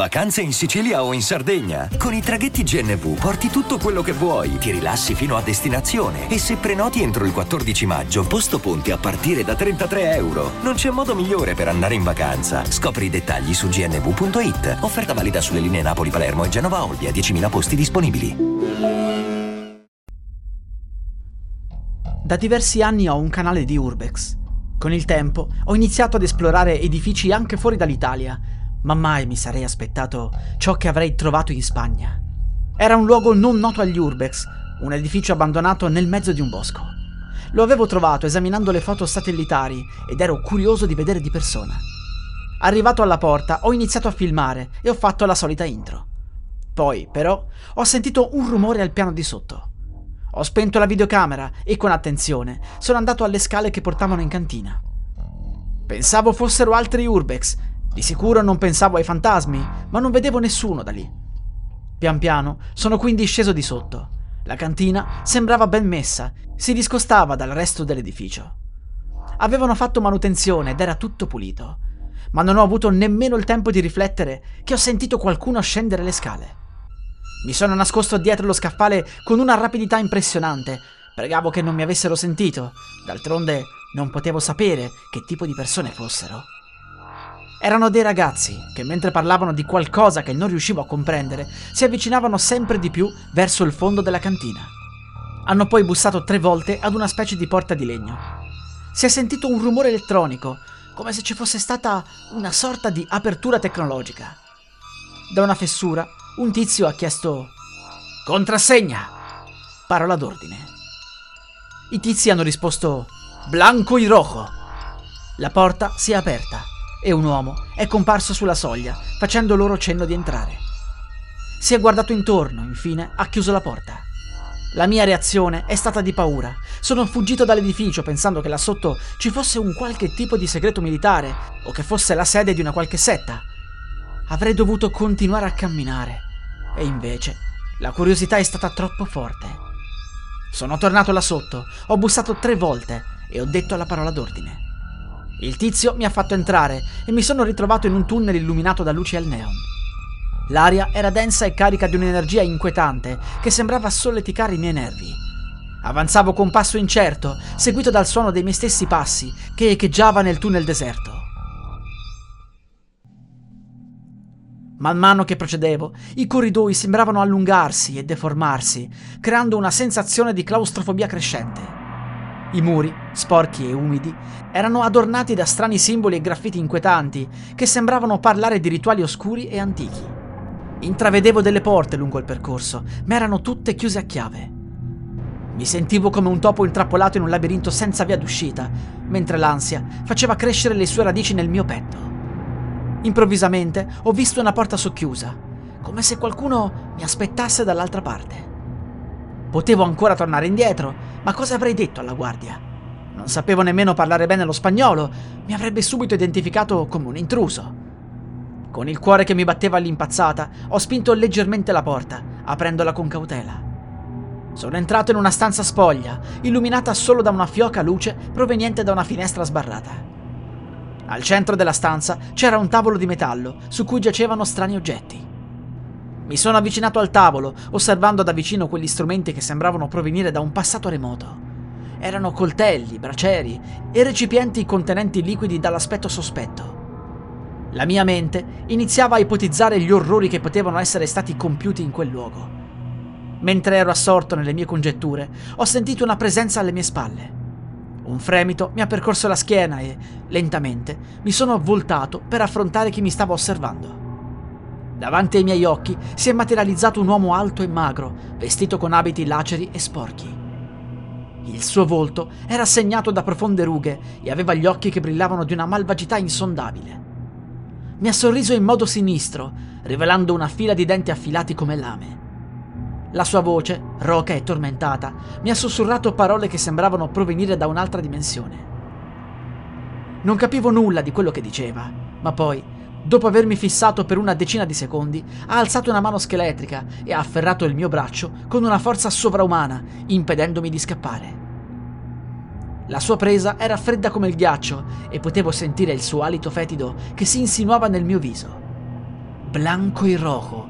Vacanze in Sicilia o in Sardegna? Con i traghetti GNV porti tutto quello che vuoi, ti rilassi fino a destinazione e se prenoti entro il 14 maggio, posto ponti a partire da 33 euro. Non c'è modo migliore per andare in vacanza. Scopri i dettagli su gnv.it. Offerta valida sulle linee Napoli-Palermo e Genova-Olbia, 10.000 posti disponibili. Da diversi anni ho un canale di Urbex. Con il tempo ho iniziato ad esplorare edifici anche fuori dall'Italia, ma mai mi sarei aspettato ciò che avrei trovato in Spagna. Era un luogo non noto agli Urbex, un edificio abbandonato nel mezzo di un bosco. Lo avevo trovato esaminando le foto satellitari ed ero curioso di vedere di persona. Arrivato alla porta ho iniziato a filmare e ho fatto la solita intro. Poi, però, ho sentito un rumore al piano di sotto. Ho spento la videocamera e con attenzione sono andato alle scale che portavano in cantina. Pensavo fossero altri urbex, di sicuro non pensavo ai fantasmi, ma non vedevo nessuno da lì. Pian piano sono quindi sceso di sotto. La cantina sembrava ben messa, si discostava dal resto dell'edificio. Avevano fatto manutenzione ed era tutto pulito, ma non ho avuto nemmeno il tempo di riflettere che ho sentito qualcuno scendere le scale. Mi sono nascosto dietro lo scaffale con una rapidità impressionante. Pregavo che non mi avessero sentito. D'altronde non potevo sapere che tipo di persone fossero. Erano dei ragazzi che mentre parlavano di qualcosa che non riuscivo a comprendere, si avvicinavano sempre di più verso il fondo della cantina. Hanno poi bussato tre volte ad una specie di porta di legno. Si è sentito un rumore elettronico, come se ci fosse stata una sorta di apertura tecnologica. Da una fessura un tizio ha chiesto Contrassegna! Parola d'ordine. I tizi hanno risposto Blanco y rojo. La porta si è aperta e un uomo è comparso sulla soglia, facendo loro cenno di entrare. Si è guardato intorno, infine ha chiuso la porta. La mia reazione è stata di paura. Sono fuggito dall'edificio pensando che là sotto ci fosse un qualche tipo di segreto militare o che fosse la sede di una qualche setta. Avrei dovuto continuare a camminare e invece la curiosità è stata troppo forte. Sono tornato là sotto, ho bussato tre volte e ho detto la parola d'ordine. Il tizio mi ha fatto entrare e mi sono ritrovato in un tunnel illuminato da luci al neon. L'aria era densa e carica di un'energia inquietante che sembrava solleticare i miei nervi. Avanzavo con passo incerto, seguito dal suono dei miei stessi passi che echeggiava nel tunnel deserto. Man mano che procedevo, i corridoi sembravano allungarsi e deformarsi, creando una sensazione di claustrofobia crescente. I muri, sporchi e umidi, erano adornati da strani simboli e graffiti inquietanti che sembravano parlare di rituali oscuri e antichi. Intravedevo delle porte lungo il percorso, ma erano tutte chiuse a chiave. Mi sentivo come un topo intrappolato in un labirinto senza via d'uscita, mentre l'ansia faceva crescere le sue radici nel mio petto. Improvvisamente ho visto una porta socchiusa, come se qualcuno mi aspettasse dall'altra parte. Potevo ancora tornare indietro, ma cosa avrei detto alla guardia? Non sapevo nemmeno parlare bene lo spagnolo, mi avrebbe subito identificato come un intruso. Con il cuore che mi batteva all'impazzata, ho spinto leggermente la porta, aprendola con cautela. Sono entrato in una stanza spoglia, illuminata solo da una fioca luce proveniente da una finestra sbarrata. Al centro della stanza c'era un tavolo di metallo su cui giacevano strani oggetti. Mi sono avvicinato al tavolo, osservando da vicino quegli strumenti che sembravano provenire da un passato remoto. Erano coltelli, bracieri e recipienti contenenti liquidi dall'aspetto sospetto. La mia mente iniziava a ipotizzare gli orrori che potevano essere stati compiuti in quel luogo. Mentre ero assorto nelle mie congetture, ho sentito una presenza alle mie spalle. Un fremito mi ha percorso la schiena e, lentamente, mi sono voltato per affrontare chi mi stava osservando. Davanti ai miei occhi si è materializzato un uomo alto e magro, vestito con abiti laceri e sporchi. Il suo volto era segnato da profonde rughe e aveva gli occhi che brillavano di una malvagità insondabile. Mi ha sorriso in modo sinistro, rivelando una fila di denti affilati come lame. La sua voce, roca e tormentata, mi ha sussurrato parole che sembravano provenire da un'altra dimensione. Non capivo nulla di quello che diceva, ma poi, dopo avermi fissato per una decina di secondi, ha alzato una mano scheletrica e ha afferrato il mio braccio con una forza sovraumana, impedendomi di scappare. La sua presa era fredda come il ghiaccio e potevo sentire il suo alito fetido che si insinuava nel mio viso. Blanco e rojo,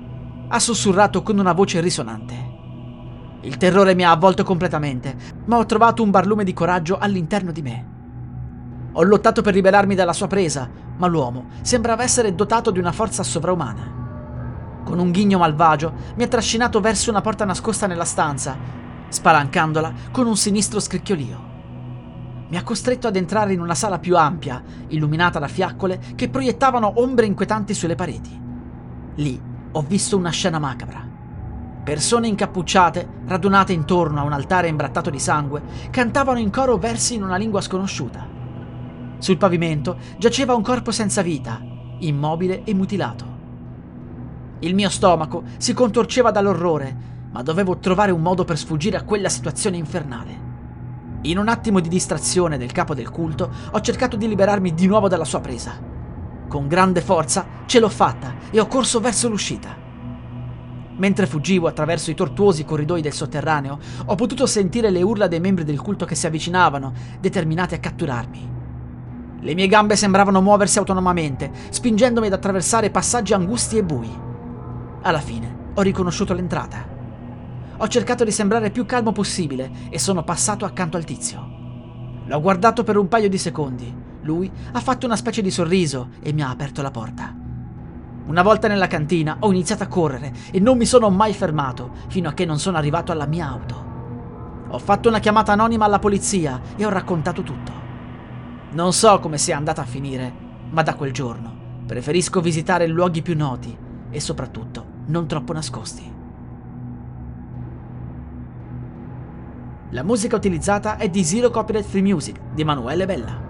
ha sussurrato con una voce risonante. Il terrore mi ha avvolto completamente, ma ho trovato un barlume di coraggio all'interno di me. Ho lottato per liberarmi dalla sua presa, ma l'uomo sembrava essere dotato di una forza sovraumana. Con un ghigno malvagio mi ha trascinato verso una porta nascosta nella stanza, spalancandola con un sinistro scricchiolio. Mi ha costretto ad entrare in una sala più ampia, illuminata da fiaccole che proiettavano ombre inquietanti sulle pareti. Lì ho visto una scena macabra. Persone incappucciate, radunate intorno a un altare imbrattato di sangue, cantavano in coro versi in una lingua sconosciuta. Sul pavimento giaceva un corpo senza vita, immobile e mutilato. Il mio stomaco si contorceva dall'orrore, ma dovevo trovare un modo per sfuggire a quella situazione infernale. In un attimo di distrazione del capo del culto, ho cercato di liberarmi di nuovo dalla sua presa. Con grande forza ce l'ho fatta e ho corso verso l'uscita. Mentre fuggivo attraverso i tortuosi corridoi del sotterraneo, ho potuto sentire le urla dei membri del culto che si avvicinavano, determinati a catturarmi. Le mie gambe sembravano muoversi autonomamente, spingendomi ad attraversare passaggi angusti e bui. Alla fine ho riconosciuto l'entrata. Ho cercato di sembrare più calmo possibile e sono passato accanto al tizio. L'ho guardato per un paio di secondi. Lui ha fatto una specie di sorriso e mi ha aperto la porta. Una volta nella cantina ho iniziato a correre e non mi sono mai fermato fino a che non sono arrivato alla mia auto. Ho fatto una chiamata anonima alla polizia e ho raccontato tutto. Non so come sia andata a finire, ma da quel giorno preferisco visitare luoghi più noti e soprattutto non troppo nascosti. La musica utilizzata è di Zero Copyright Free Music di Emanuele Bella.